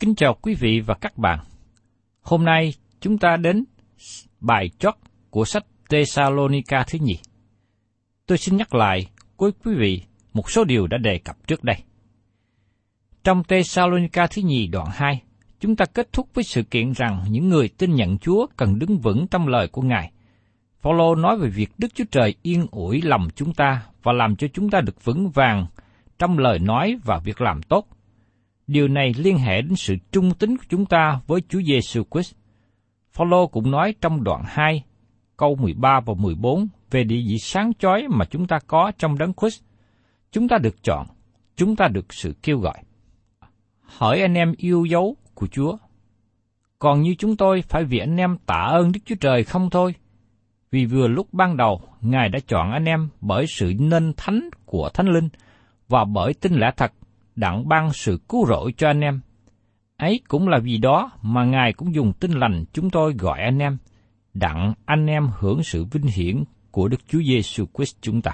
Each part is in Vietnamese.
Kính chào quý vị và các bạn. Hôm nay chúng ta đến bài chót của sách Thessalonica thứ nhì. Tôi xin nhắc lại với quý vị một số điều đã đề cập trước đây. Trong Thessalonica thứ nhì đoạn 2, chúng ta kết thúc với sự kiện rằng những người tin nhận Chúa cần đứng vững trong lời của Ngài. Phaolô nói về việc Đức Chúa Trời yên ủi lòng chúng ta và làm cho chúng ta được vững vàng trong lời nói và việc làm tốt. Điều này liên hệ đến sự trung tín của chúng ta với Chúa Giêsu Christ. Phaolô cũng nói trong đoạn 2, câu 13 và 14 về địa vị sáng chói mà chúng ta có trong đấng Christ. Chúng ta được chọn, chúng ta được sự kêu gọi. Hỏi anh em yêu dấu của Chúa. Còn như chúng tôi phải vì anh em tạ ơn Đức Chúa Trời không thôi. Vì vừa lúc ban đầu, Ngài đã chọn anh em bởi sự nên thánh của Thánh Linh và bởi tin lẽ thật đặng ban sự cứu rỗi cho anh em. Ấy cũng là vì đó mà Ngài cũng dùng tin lành chúng tôi gọi anh em, đặng anh em hưởng sự vinh hiển của Đức Chúa Giêsu Christ chúng ta.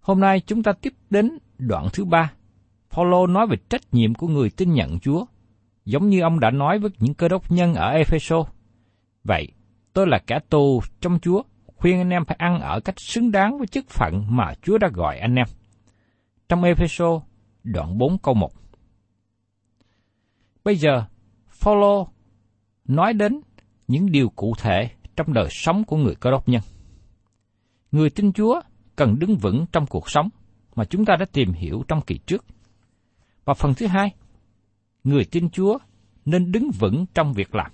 Hôm nay chúng ta tiếp đến đoạn thứ ba. Paulo nói về trách nhiệm của người tin nhận Chúa, giống như ông đã nói với những cơ đốc nhân ở Epheso. Vậy, tôi là kẻ tù trong Chúa, khuyên anh em phải ăn ở cách xứng đáng với chức phận mà Chúa đã gọi anh em. Trong Epheso, đoạn 4 câu 1. Bây giờ, Phaolô nói đến những điều cụ thể trong đời sống của người cơ đốc nhân. Người tin Chúa cần đứng vững trong cuộc sống mà chúng ta đã tìm hiểu trong kỳ trước. Và phần thứ hai, người tin Chúa nên đứng vững trong việc làm.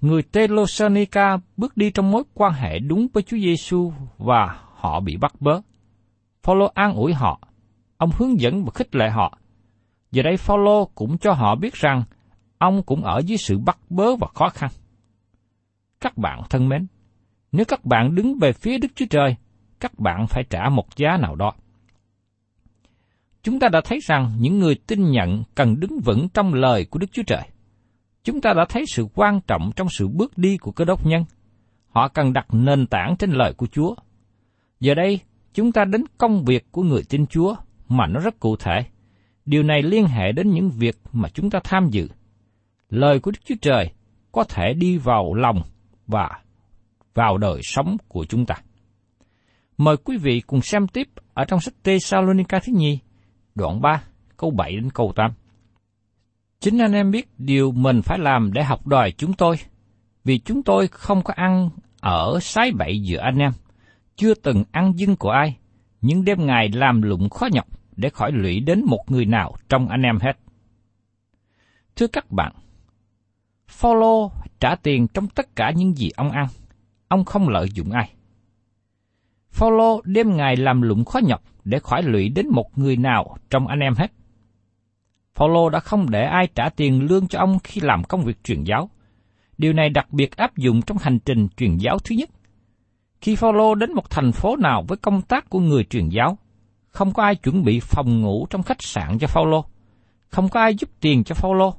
Người Telosanica bước đi trong mối quan hệ đúng với Chúa Giêsu và họ bị bắt bớ. Phaolô an ủi họ, ông hướng dẫn và khích lệ họ. Giờ đây Phaolô cũng cho họ biết rằng ông cũng ở dưới sự bắt bớ và khó khăn. Các bạn thân mến, nếu các bạn đứng về phía Đức Chúa Trời, các bạn phải trả một giá nào đó. Chúng ta đã thấy rằng những người tin nhận cần đứng vững trong lời của Đức Chúa Trời. Chúng ta đã thấy sự quan trọng trong sự bước đi của cơ đốc nhân. Họ cần đặt nền tảng trên lời của Chúa. Giờ đây, chúng ta đến công việc của người tin Chúa mà nó rất cụ thể. Điều này liên hệ đến những việc mà chúng ta tham dự. Lời của Đức Chúa Trời có thể đi vào lòng và vào đời sống của chúng ta. Mời quý vị cùng xem tiếp ở trong sách Thessalonica thứ nhì, đoạn 3, câu 7 đến câu 8. Chính anh em biết điều mình phải làm để học đòi chúng tôi, vì chúng tôi không có ăn ở sái bậy giữa anh em, chưa từng ăn dưng của ai, nhưng đêm ngày làm lụng khó nhọc để khỏi lụy đến một người nào trong anh em hết. Thưa các bạn, Phaolô trả tiền trong tất cả những gì ông ăn, ông không lợi dụng ai. Phaolô đêm ngày làm lụng khó nhọc để khỏi lụy đến một người nào trong anh em hết. Phaolô đã không để ai trả tiền lương cho ông khi làm công việc truyền giáo. Điều này đặc biệt áp dụng trong hành trình truyền giáo thứ nhất. Khi Phaolô đến một thành phố nào với công tác của người truyền giáo, không có ai chuẩn bị phòng ngủ trong khách sạn cho Phaolô, không có ai giúp tiền cho Phaolô,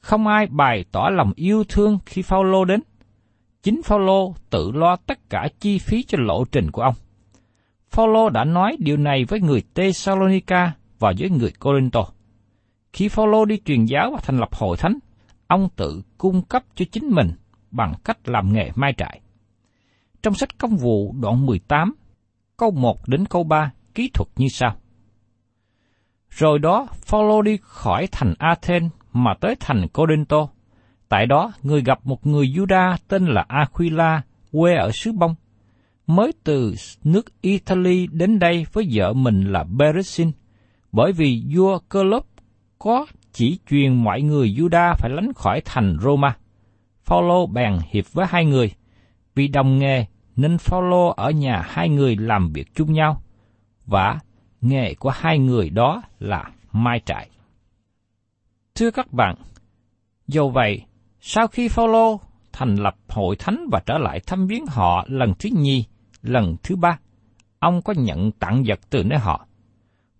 không ai bày tỏ lòng yêu thương khi Phaolô đến. Chính Phaolô tự lo tất cả chi phí cho lộ trình của ông. Phaolô đã nói điều này với người Thessalonica và với người Corinto. Khi Phaolô đi truyền giáo và thành lập hội thánh, ông tự cung cấp cho chính mình bằng cách làm nghề mai trại. Trong sách công vụ đoạn 18, câu 1 đến câu 3 kỹ thuật như sau. Rồi đó, Phaolô đi khỏi thành Athens mà tới thành Corinto. Tại đó, người gặp một người Juda tên là Aquila, quê ở xứ Bông. Mới từ nước Italy đến đây với vợ mình là Beresin, bởi vì vua Cơ có chỉ truyền mọi người Juda phải lánh khỏi thành Roma. Phaolô bèn hiệp với hai người, vì đồng nghề nên Phaolô ở nhà hai người làm việc chung nhau, và nghề của hai người đó là mai trại. Thưa các bạn, dầu vậy, sau khi Phaolô thành lập hội thánh và trở lại thăm viếng họ lần thứ nhì, lần thứ ba, ông có nhận tặng vật từ nơi họ.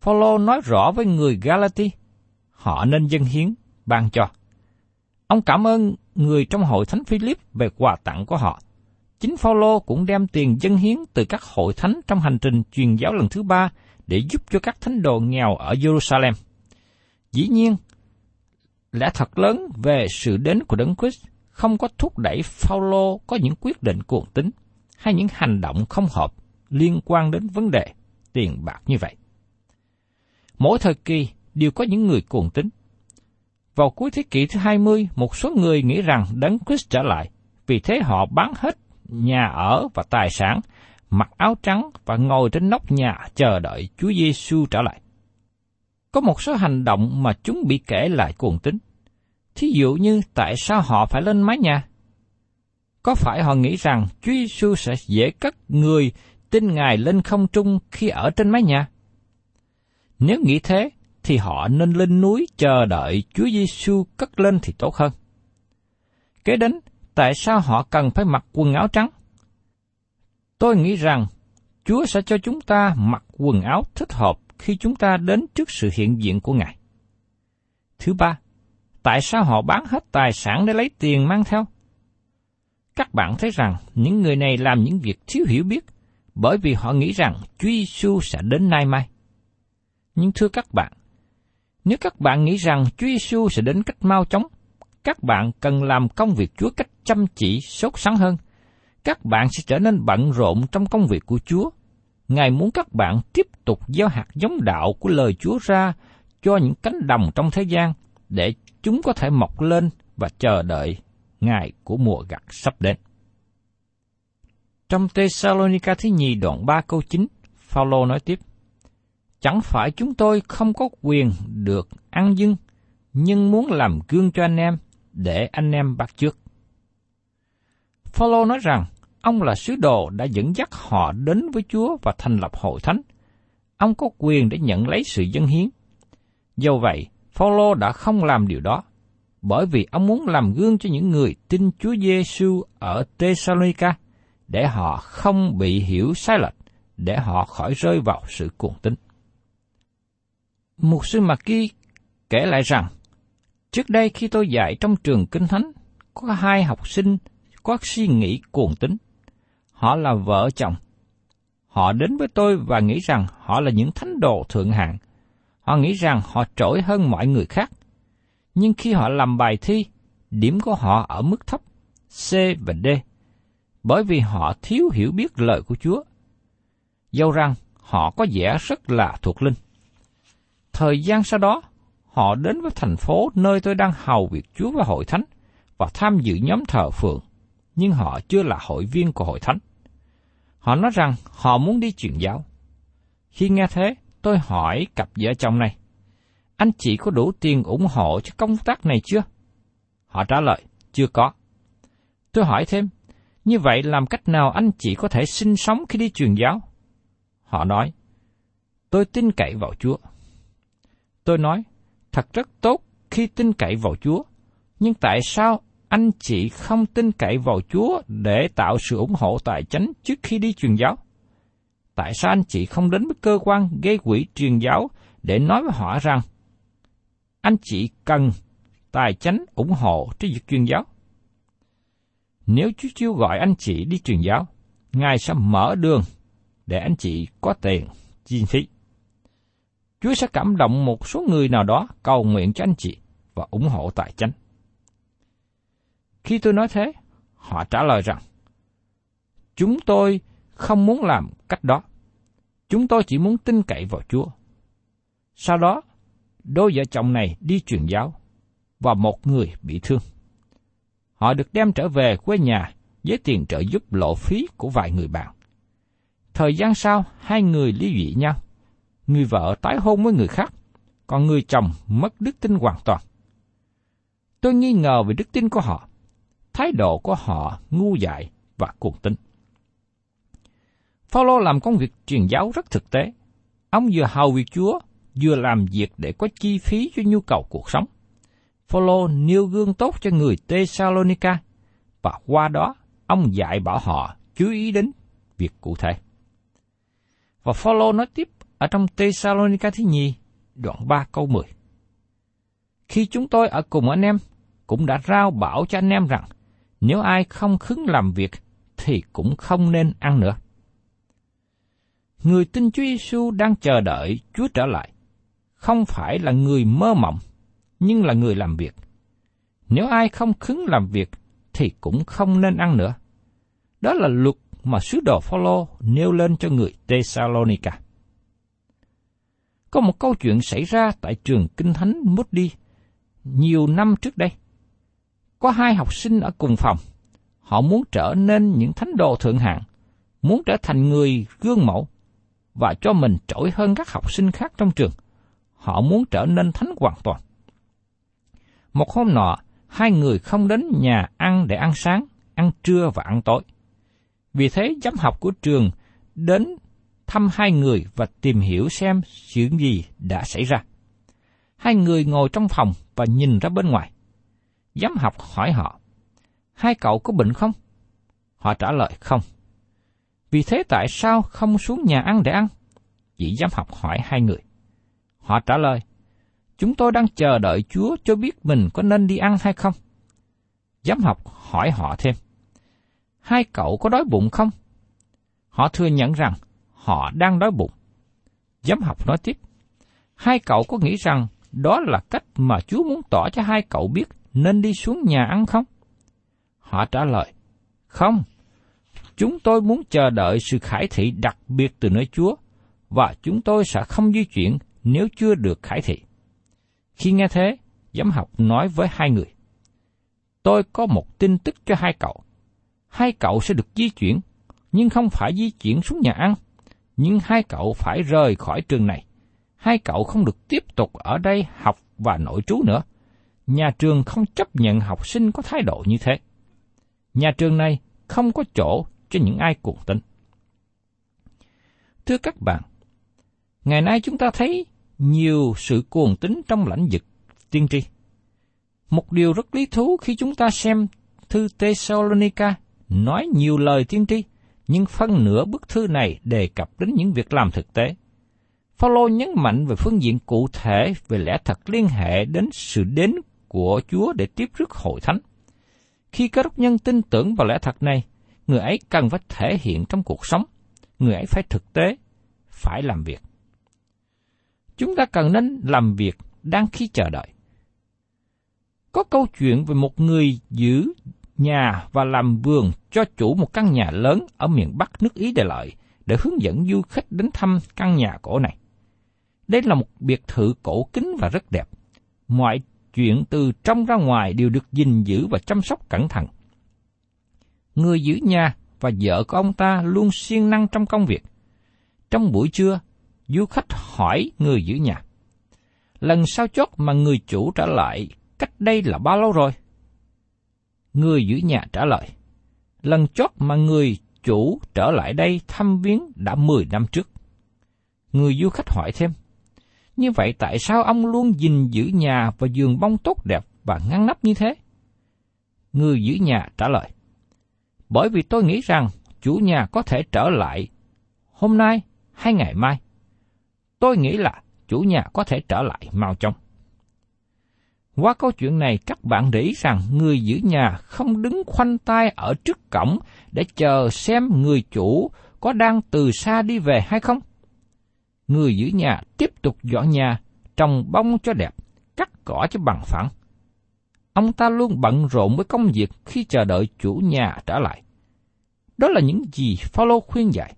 Phaolô nói rõ với người Galati, họ nên dân hiến, ban cho. Ông cảm ơn người trong hội thánh Philip về quà tặng của họ. Chính Phaolô cũng đem tiền dân hiến từ các hội thánh trong hành trình truyền giáo lần thứ ba để giúp cho các thánh đồ nghèo ở Jerusalem. Dĩ nhiên, lẽ thật lớn về sự đến của Đấng Christ không có thúc đẩy Phaolô có những quyết định cuồng tín hay những hành động không hợp liên quan đến vấn đề tiền bạc như vậy. Mỗi thời kỳ đều có những người cuồng tín. Vào cuối thế kỷ thứ 20, một số người nghĩ rằng Đấng Christ trở lại, vì thế họ bán hết nhà ở và tài sản, mặc áo trắng và ngồi trên nóc nhà chờ đợi Chúa Giêsu trở lại. Có một số hành động mà chúng bị kể lại cuồng tín. Thí dụ như tại sao họ phải lên mái nhà? Có phải họ nghĩ rằng Chúa Giêsu sẽ dễ cất người tin Ngài lên không trung khi ở trên mái nhà? Nếu nghĩ thế, thì họ nên lên núi chờ đợi Chúa Giêsu cất lên thì tốt hơn. Kế đến, tại sao họ cần phải mặc quần áo trắng? Tôi nghĩ rằng Chúa sẽ cho chúng ta mặc quần áo thích hợp khi chúng ta đến trước sự hiện diện của Ngài. Thứ ba, tại sao họ bán hết tài sản để lấy tiền mang theo? Các bạn thấy rằng những người này làm những việc thiếu hiểu biết bởi vì họ nghĩ rằng Chúa Giêsu sẽ đến nay mai. Nhưng thưa các bạn, nếu các bạn nghĩ rằng Chúa Giêsu sẽ đến cách mau chóng, các bạn cần làm công việc Chúa cách chăm chỉ, sốt sắng hơn. Các bạn sẽ trở nên bận rộn trong công việc của Chúa. Ngài muốn các bạn tiếp tục gieo hạt giống đạo của lời Chúa ra cho những cánh đồng trong thế gian để chúng có thể mọc lên và chờ đợi ngày của mùa gặt sắp đến. Trong Thessalonica thứ nhì đoạn 3 câu 9, Phaolô nói tiếp: Chẳng phải chúng tôi không có quyền được ăn dưng, nhưng muốn làm gương cho anh em, để anh em bắt trước. Phaolô nói rằng, ông là sứ đồ đã dẫn dắt họ đến với Chúa và thành lập hội thánh. Ông có quyền để nhận lấy sự dân hiến. Do vậy, Phaolô đã không làm điều đó, bởi vì ông muốn làm gương cho những người tin Chúa Giêsu ở Thessalonica để họ không bị hiểu sai lệch, để họ khỏi rơi vào sự cuồng tín. Mục sư Mạc Kỳ kể lại rằng, trước đây khi tôi dạy trong trường Kinh Thánh, có hai học sinh có suy nghĩ cuồng tín. Họ là vợ chồng. Họ đến với tôi và nghĩ rằng họ là những thánh đồ thượng hạng. Họ nghĩ rằng họ trỗi hơn mọi người khác. Nhưng khi họ làm bài thi, điểm của họ ở mức thấp, C và D, bởi vì họ thiếu hiểu biết lời của Chúa. Dẫu rằng họ có vẻ rất là thuộc linh. Thời gian sau đó, họ đến với thành phố nơi tôi đang hầu việc Chúa và hội thánh và tham dự nhóm thờ phượng, nhưng họ chưa là hội viên của hội thánh. Họ nói rằng họ muốn đi truyền giáo. Khi nghe thế, tôi hỏi cặp vợ chồng này, anh chị có đủ tiền ủng hộ cho công tác này chưa? Họ trả lời, chưa có. Tôi hỏi thêm, như vậy làm cách nào anh chị có thể sinh sống khi đi truyền giáo? Họ nói, tôi tin cậy vào Chúa. Tôi nói, thật rất tốt khi tin cậy vào Chúa, nhưng tại sao anh chị không tin cậy vào Chúa để tạo sự ủng hộ tài chính trước khi đi truyền giáo? Tại sao anh chị không đến với cơ quan gây quỹ truyền giáo để nói với họ rằng anh chị cần tài chính ủng hộ cho việc truyền giáo? Nếu Chúa chiêu gọi anh chị đi truyền giáo, Ngài sẽ mở đường để anh chị có tiền chi phí. Chúa sẽ cảm động một số người nào đó cầu nguyện cho anh chị và ủng hộ tài chánh. Khi tôi nói thế, họ trả lời rằng, chúng tôi không muốn làm cách đó. Chúng tôi chỉ muốn tin cậy vào Chúa. Sau đó, đôi vợ chồng này đi truyền giáo và một người bị thương. Họ được đem trở về quê nhà với tiền trợ giúp lộ phí của vài người bạn. Thời gian sau, hai người ly dị nhau. Người vợ tái hôn với người khác, còn người chồng mất đức tin hoàn toàn. Tôi nghi ngờ về đức tin của họ. Thái độ của họ ngu dại và cuồng tín. Phaolô làm công việc truyền giáo rất thực tế. Ông vừa hầu việc Chúa, vừa làm việc để có chi phí cho nhu cầu cuộc sống. Phaolô nêu gương tốt cho người Thessalonica và qua đó ông dạy bảo họ chú ý đến việc cụ thể. Và Phaolô nói tiếp ở trong Thessalonica thứ nhì, đoạn 3 câu 10. Khi chúng tôi ở cùng anh em, cũng đã rao bảo cho anh em rằng, nếu ai không khứng làm việc, thì cũng không nên ăn nữa. Người tin Chúa Giêsu đang chờ đợi Chúa trở lại, không phải là người mơ mộng, nhưng là người làm việc. Nếu ai không khứng làm việc, thì cũng không nên ăn nữa. Đó là luật mà sứ đồ Phaolô nêu lên cho người Thessalonica. Có một câu chuyện xảy ra tại trường Kinh Thánh Moody nhiều năm trước đây. Có hai học sinh ở cùng phòng. Họ muốn trở nên những thánh đồ thượng hạng, muốn trở thành người gương mẫu và cho mình trỗi hơn các học sinh khác trong trường. Họ muốn trở nên thánh hoàn toàn. Một hôm nọ, hai người không đến nhà ăn để ăn sáng, ăn trưa và ăn tối. Vì thế giám học của trường đến thăm hai người và tìm hiểu xem chuyện gì đã xảy ra. Hai người ngồi trong phòng và nhìn ra bên ngoài. Giám học hỏi họ, hai cậu có bệnh không? Họ trả lời không. Vì thế tại sao không xuống nhà ăn để ăn? Vị giám học hỏi hai người. Họ trả lời, chúng tôi đang chờ đợi Chúa cho biết mình có nên đi ăn hay không. Giám học hỏi họ thêm, hai cậu có đói bụng không? Họ thừa nhận rằng họ đang đói bụng. Giám học nói tiếp, hai cậu có nghĩ rằng đó là cách mà Chúa muốn tỏ cho hai cậu biết nên đi xuống nhà ăn không? Họ trả lời, không. Chúng tôi muốn chờ đợi sự khải thị đặc biệt từ nơi Chúa, và chúng tôi sẽ không di chuyển nếu chưa được khải thị. Khi nghe thế, giám học nói với hai người, tôi có một tin tức cho hai cậu. Hai cậu sẽ được di chuyển, nhưng không phải di chuyển xuống nhà ăn, nhưng hai cậu phải rời khỏi trường này. Hai cậu không được tiếp tục ở đây học và nội trú nữa. Nhà trường không chấp nhận học sinh có thái độ như thế. Nhà trường này không có chỗ cho những ai cuồng tín. Thưa các bạn, ngày nay chúng ta thấy nhiều sự cuồng tín trong lãnh vực tiên tri. Một điều rất lý thú khi chúng ta xem thư Thessalonica nói nhiều lời tiên tri, nhưng phân nửa bức thư này đề cập đến những việc làm thực tế. Phaolô nhấn mạnh về phương diện cụ thể về lẽ thật liên hệ đến sự đến của Chúa để tiếp rước hội thánh. Khi các đốc nhân tin tưởng vào lẽ thật này, người ấy cần phải thể hiện trong cuộc sống, người ấy phải thực tế, phải làm việc. Chúng ta cần nên làm việc đang khi chờ đợi. Có câu chuyện về một người giữ nhà và làm vườn cho chủ một căn nhà lớn ở miền Bắc nước Ý để lợi, để hướng dẫn du khách đến thăm căn nhà cổ này. Đây là một biệt thự cổ kính và rất đẹp. Mọi chuyện từ trong ra ngoài đều được gìn giữ và chăm sóc cẩn thận. Người giữ nhà và vợ của ông ta luôn siêng năng trong công việc. Trong buổi trưa, du khách hỏi người giữ nhà. Lần sau chót mà người chủ trả lại cách đây là bao lâu rồi? Người giữ nhà trả lời. Lần chót mà người chủ trở lại đây thăm viếng đã 10 năm trước. Người du khách hỏi thêm. Như vậy tại sao ông luôn gìn giữ nhà và giường bông tốt đẹp và ngăn nắp như thế? Người giữ nhà trả lời. Bởi vì tôi nghĩ rằng chủ nhà có thể trở lại hôm nay hay ngày mai. Tôi nghĩ là chủ nhà có thể trở lại mau chóng. Qua câu chuyện này các bạn để ý rằng người giữ nhà không đứng khoanh tay ở trước cổng để chờ xem người chủ có đang từ xa đi về hay không. Người giữ nhà tiếp tục dọn nhà, trồng bông cho đẹp, cắt cỏ cho bằng phẳng. Ông ta luôn bận rộn với công việc khi chờ đợi chủ nhà trở lại. Đó là những gì Phaolô khuyên dạy.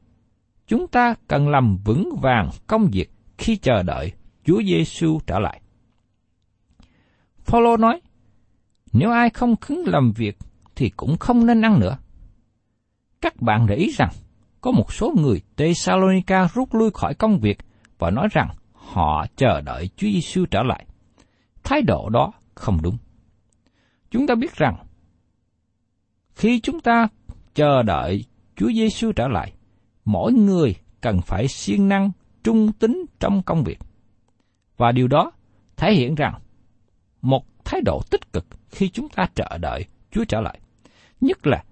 Chúng ta cần làm vững vàng công việc khi chờ đợi Chúa Giêsu trở lại. Phaolô nói, nếu ai không khứng làm việc thì cũng không nên ăn nữa. Các bạn để ý rằng, có một số người Thessalonica rút lui khỏi công việc và nói rằng họ chờ đợi Chúa Giêsu trở lại. Thái độ đó không đúng. Chúng ta biết rằng, khi chúng ta chờ đợi Chúa Giêsu trở lại, mỗi người cần phải siêng năng, trung tính trong công việc. Và điều đó thể hiện rằng một thái độ tích cực khi chúng ta chờ đợi Chúa trở lại. Nhất là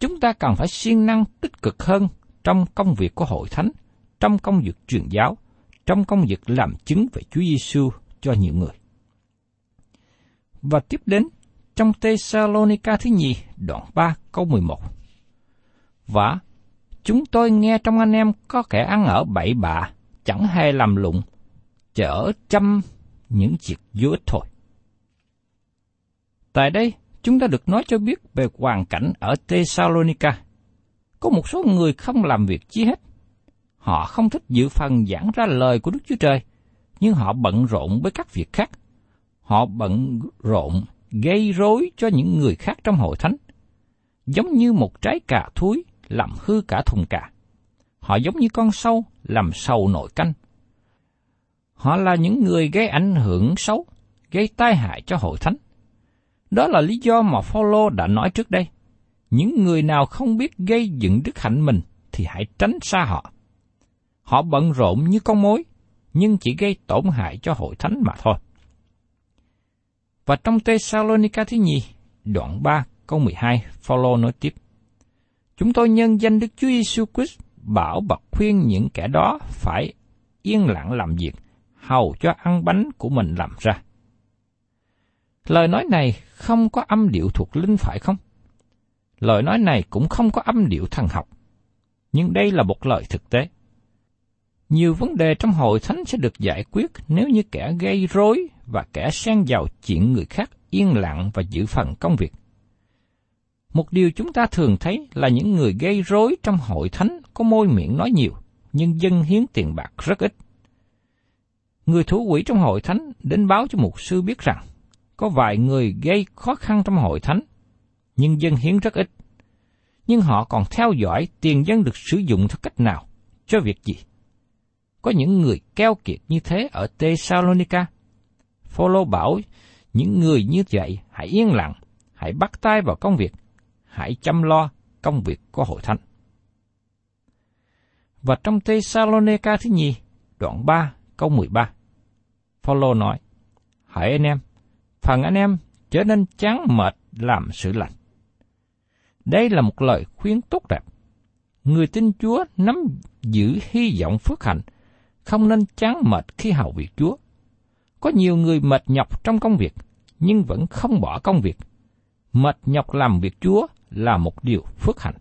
chúng ta cần phải siêng năng tích cực hơn trong công việc của hội thánh, trong công việc truyền giáo, trong công việc làm chứng về Chúa Giêsu cho nhiều người. Và tiếp đến trong Thessalonica thứ nhì đoạn 3 câu 11. Và chúng tôi nghe trong anh em có kẻ ăn ở bậy bạ, chẳng hề làm lụng, chở chăm những việc vô ích thôi. Tại đây, chúng ta được nói cho biết về hoàn cảnh ở Thessalonica. Có một số người không làm việc chi hết. Họ không thích dự phần giảng ra lời của Đức Chúa Trời, nhưng họ bận rộn với các việc khác. Họ bận rộn gây rối cho những người khác trong hội thánh, giống như một trái cà thúi làm hư cả thùng cà. Họ giống như con sâu làm sầu nội canh. Họ là những người gây ảnh hưởng xấu, gây tai hại cho hội thánh. Đó là lý do mà Phaolô đã nói trước đây. Những người nào không biết gây dựng đức hạnh mình thì hãy tránh xa họ. Họ bận rộn như con mối, nhưng chỉ gây tổn hại cho hội thánh mà thôi. Và trong tê Salonica thứ nhì, đoạn 3, câu 12, Phaolô nói tiếp. Chúng tôi nhân danh Đức Chúa Giêsu Christ bảo và khuyên những kẻ đó phải yên lặng làm việc, hầu cho ăn bánh của mình làm ra. Lời nói này không có âm điệu thuộc linh phải không? Lời nói này cũng không có âm điệu thần học. Nhưng đây là một lời thực tế. Nhiều vấn đề trong hội thánh sẽ được giải quyết nếu như kẻ gây rối và kẻ xen vào chuyện người khác yên lặng và giữ phần công việc. Một điều chúng ta thường thấy là những người gây rối trong hội thánh có môi miệng nói nhiều, nhưng dân hiến tiền bạc rất ít. Người thủ quỹ trong hội thánh đến báo cho mục sư biết rằng có vài người gây khó khăn trong hội thánh, nhưng dân hiến rất ít. Nhưng họ còn theo dõi tiền dân được sử dụng theo cách nào, cho việc gì. Có những người keo kiệt như thế ở Thessalonica. Phaolô bảo những người như vậy hãy yên lặng, hãy bắt tay vào công việc, hãy chăm lo công việc của hội thánh. Và trong Thessalonica thứ nhì, đoạn 3, câu 13, Phaolô nói, Hãy anh em, phần anh em trở nên chán mệt làm sự lành. Đây là một lời khuyên tốt đẹp. Người tin Chúa nắm giữ hy vọng phước hạnh, không nên chán mệt khi hầu việc Chúa. Có nhiều người mệt nhọc trong công việc, nhưng vẫn không bỏ công việc. Mệt nhọc làm việc Chúa là một điều phước hạnh.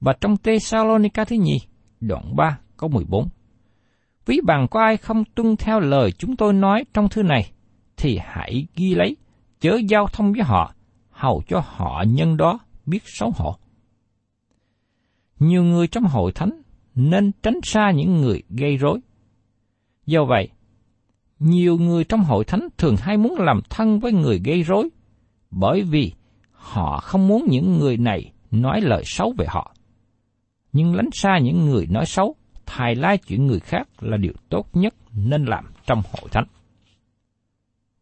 Và trong Tê Thessalonica thứ nhì, đoạn 3, câu 14. Ví bằng có ai không tuân theo lời chúng tôi nói trong thư này, thì hãy ghi lấy, chớ giao thông với họ, hầu cho họ nhân đó biết xấu hổ. Nhiều người trong hội thánh nên tránh xa những người gây rối. Do vậy, nhiều người trong hội thánh thường hay muốn làm thân với người gây rối, bởi vì họ không muốn những người này nói lời xấu về họ. Nhưng lánh xa những người nói xấu, thài lai chuyện người khác là điều tốt nhất nên làm trong hội thánh.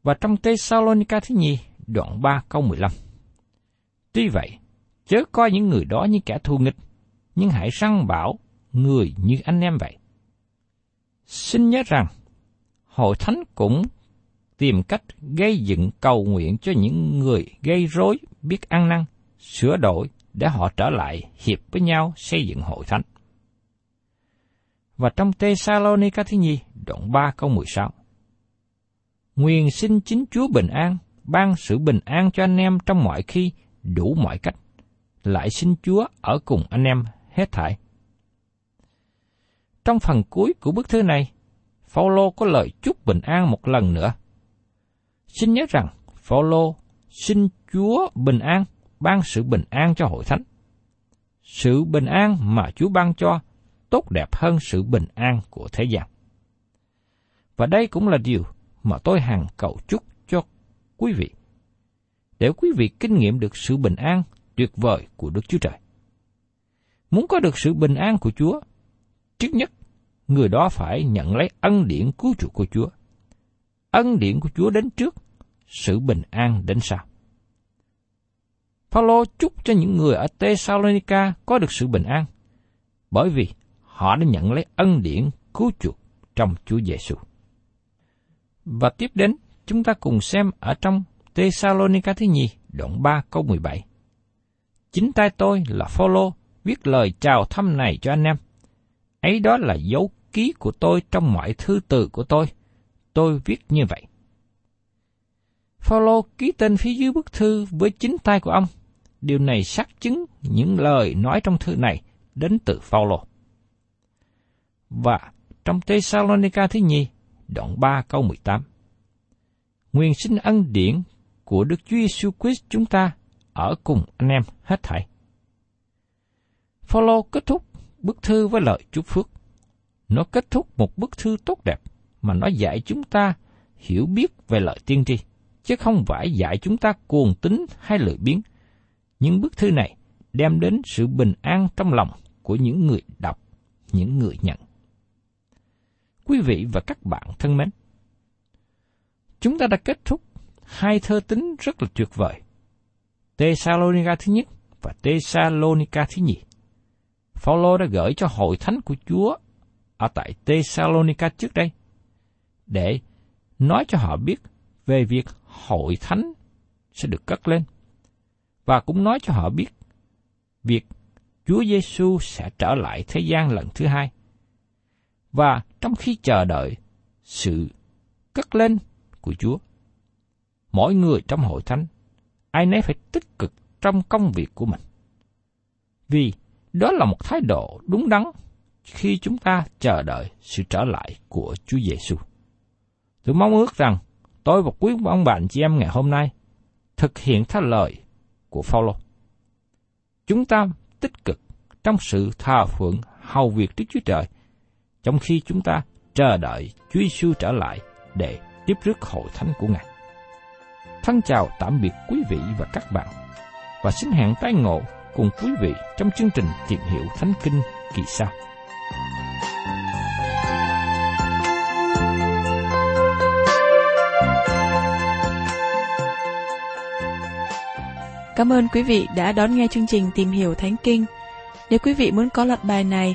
Và trong Thessalonica thứ nhì, đoạn 3 câu 15. Tuy vậy, chớ coi những người đó như kẻ thù nghịch, nhưng hãy răng bảo người như anh em vậy. Xin nhớ rằng, hội thánh cũng tìm cách gây dựng cầu nguyện cho những người gây rối biết ăn năn, sửa đổi để họ trở lại hiệp với nhau xây dựng hội thánh. Và trong Thessalonica thứ nhì, đoạn 3 câu 16. Nguyện xin chính Chúa bình an, ban sự bình an cho anh em trong mọi khi, đủ mọi cách. Lại xin Chúa ở cùng anh em hết thảy. Trong phần cuối của bức thư này, Phaolô có lời chúc bình an một lần nữa. Xin nhớ rằng Phaolô xin Chúa bình an, ban sự bình an cho hội thánh. Sự bình an mà Chúa ban cho tốt đẹp hơn sự bình an của thế gian. Và đây cũng là điều mà tôi hằng cầu chúc cho quý vị. Để quý vị kinh nghiệm được sự bình an tuyệt vời của Đức Chúa Trời. Muốn có được sự bình an của Chúa, trước nhất, người đó phải nhận lấy ân điển cứu chuộc của Chúa. Ân điển của Chúa đến trước, sự bình an đến sau. Phaolô chúc cho những người ở Thessalonica có được sự bình an, bởi vì họ đã nhận lấy ân điển cứu chuộc trong Chúa Giêsu. Và tiếp đến, chúng ta cùng xem ở trong Thessalonica thứ nhì, đoạn 3 câu 17. Chính tay tôi là Phaolô viết lời chào thăm này cho anh em. Ấy đó là dấu ký của tôi trong mọi thư từ của tôi. Tôi viết như vậy. Phaolô ký tên phía dưới bức thư với chính tay của ông. Điều này xác chứng những lời nói trong thư này đến từ Phaolô. Và trong Thessalonica thứ nhì, đoạn 3 câu 18. Nguyên sinh ân điển của Đức Chúa Giêsu Christ chúng ta ở cùng anh em hết thảy. Phaolô kết thúc bức thư với lời chúc phước. Nó kết thúc một bức thư tốt đẹp mà nó dạy chúng ta hiểu biết về lời tiên tri, chứ không phải dạy chúng ta cuồng tính hay lười biếng. nhưng bức thư này đem đến sự bình an trong lòng của những người đọc, những người nhận. Quý vị và các bạn thân mến, chúng ta đã kết thúc hai thơ tính rất là tuyệt vời. Thessalonica thứ nhất và Thessalonica thứ nhì. Phaolô đã gửi cho hội thánh của Chúa ở tại Thessalonica trước đây để nói cho họ biết về việc hội thánh sẽ được cất lên và cũng nói cho họ biết việc Chúa Giêsu sẽ trở lại thế gian lần thứ hai. Và trong khi chờ đợi sự cất lên của Chúa, mỗi người trong hội thánh, ai nấy phải tích cực trong công việc của mình. Vì đó là một thái độ đúng đắn khi chúng ta chờ đợi sự trở lại của Chúa Giêsu. Tôi mong ước rằng tôi và quý ông bạn chị em ngày hôm nay thực hiện theo lời của Phaolô. Chúng ta tích cực trong sự thờ phượng hầu việc Đức Chúa Trời, trong khi chúng ta chờ đợi Chúa Giêsu trở lại để tiếp rước hội thánh của Ngài. Thân chào tạm biệt quý vị và các bạn, và xin hẹn tái ngộ cùng quý vị trong chương trình tìm hiểu Thánh Kinh kỳ sau. Cảm ơn quý vị đã đón nghe chương trình Tìm hiểu Thánh Kinh. Nếu quý vị muốn có loạt bài này,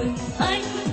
I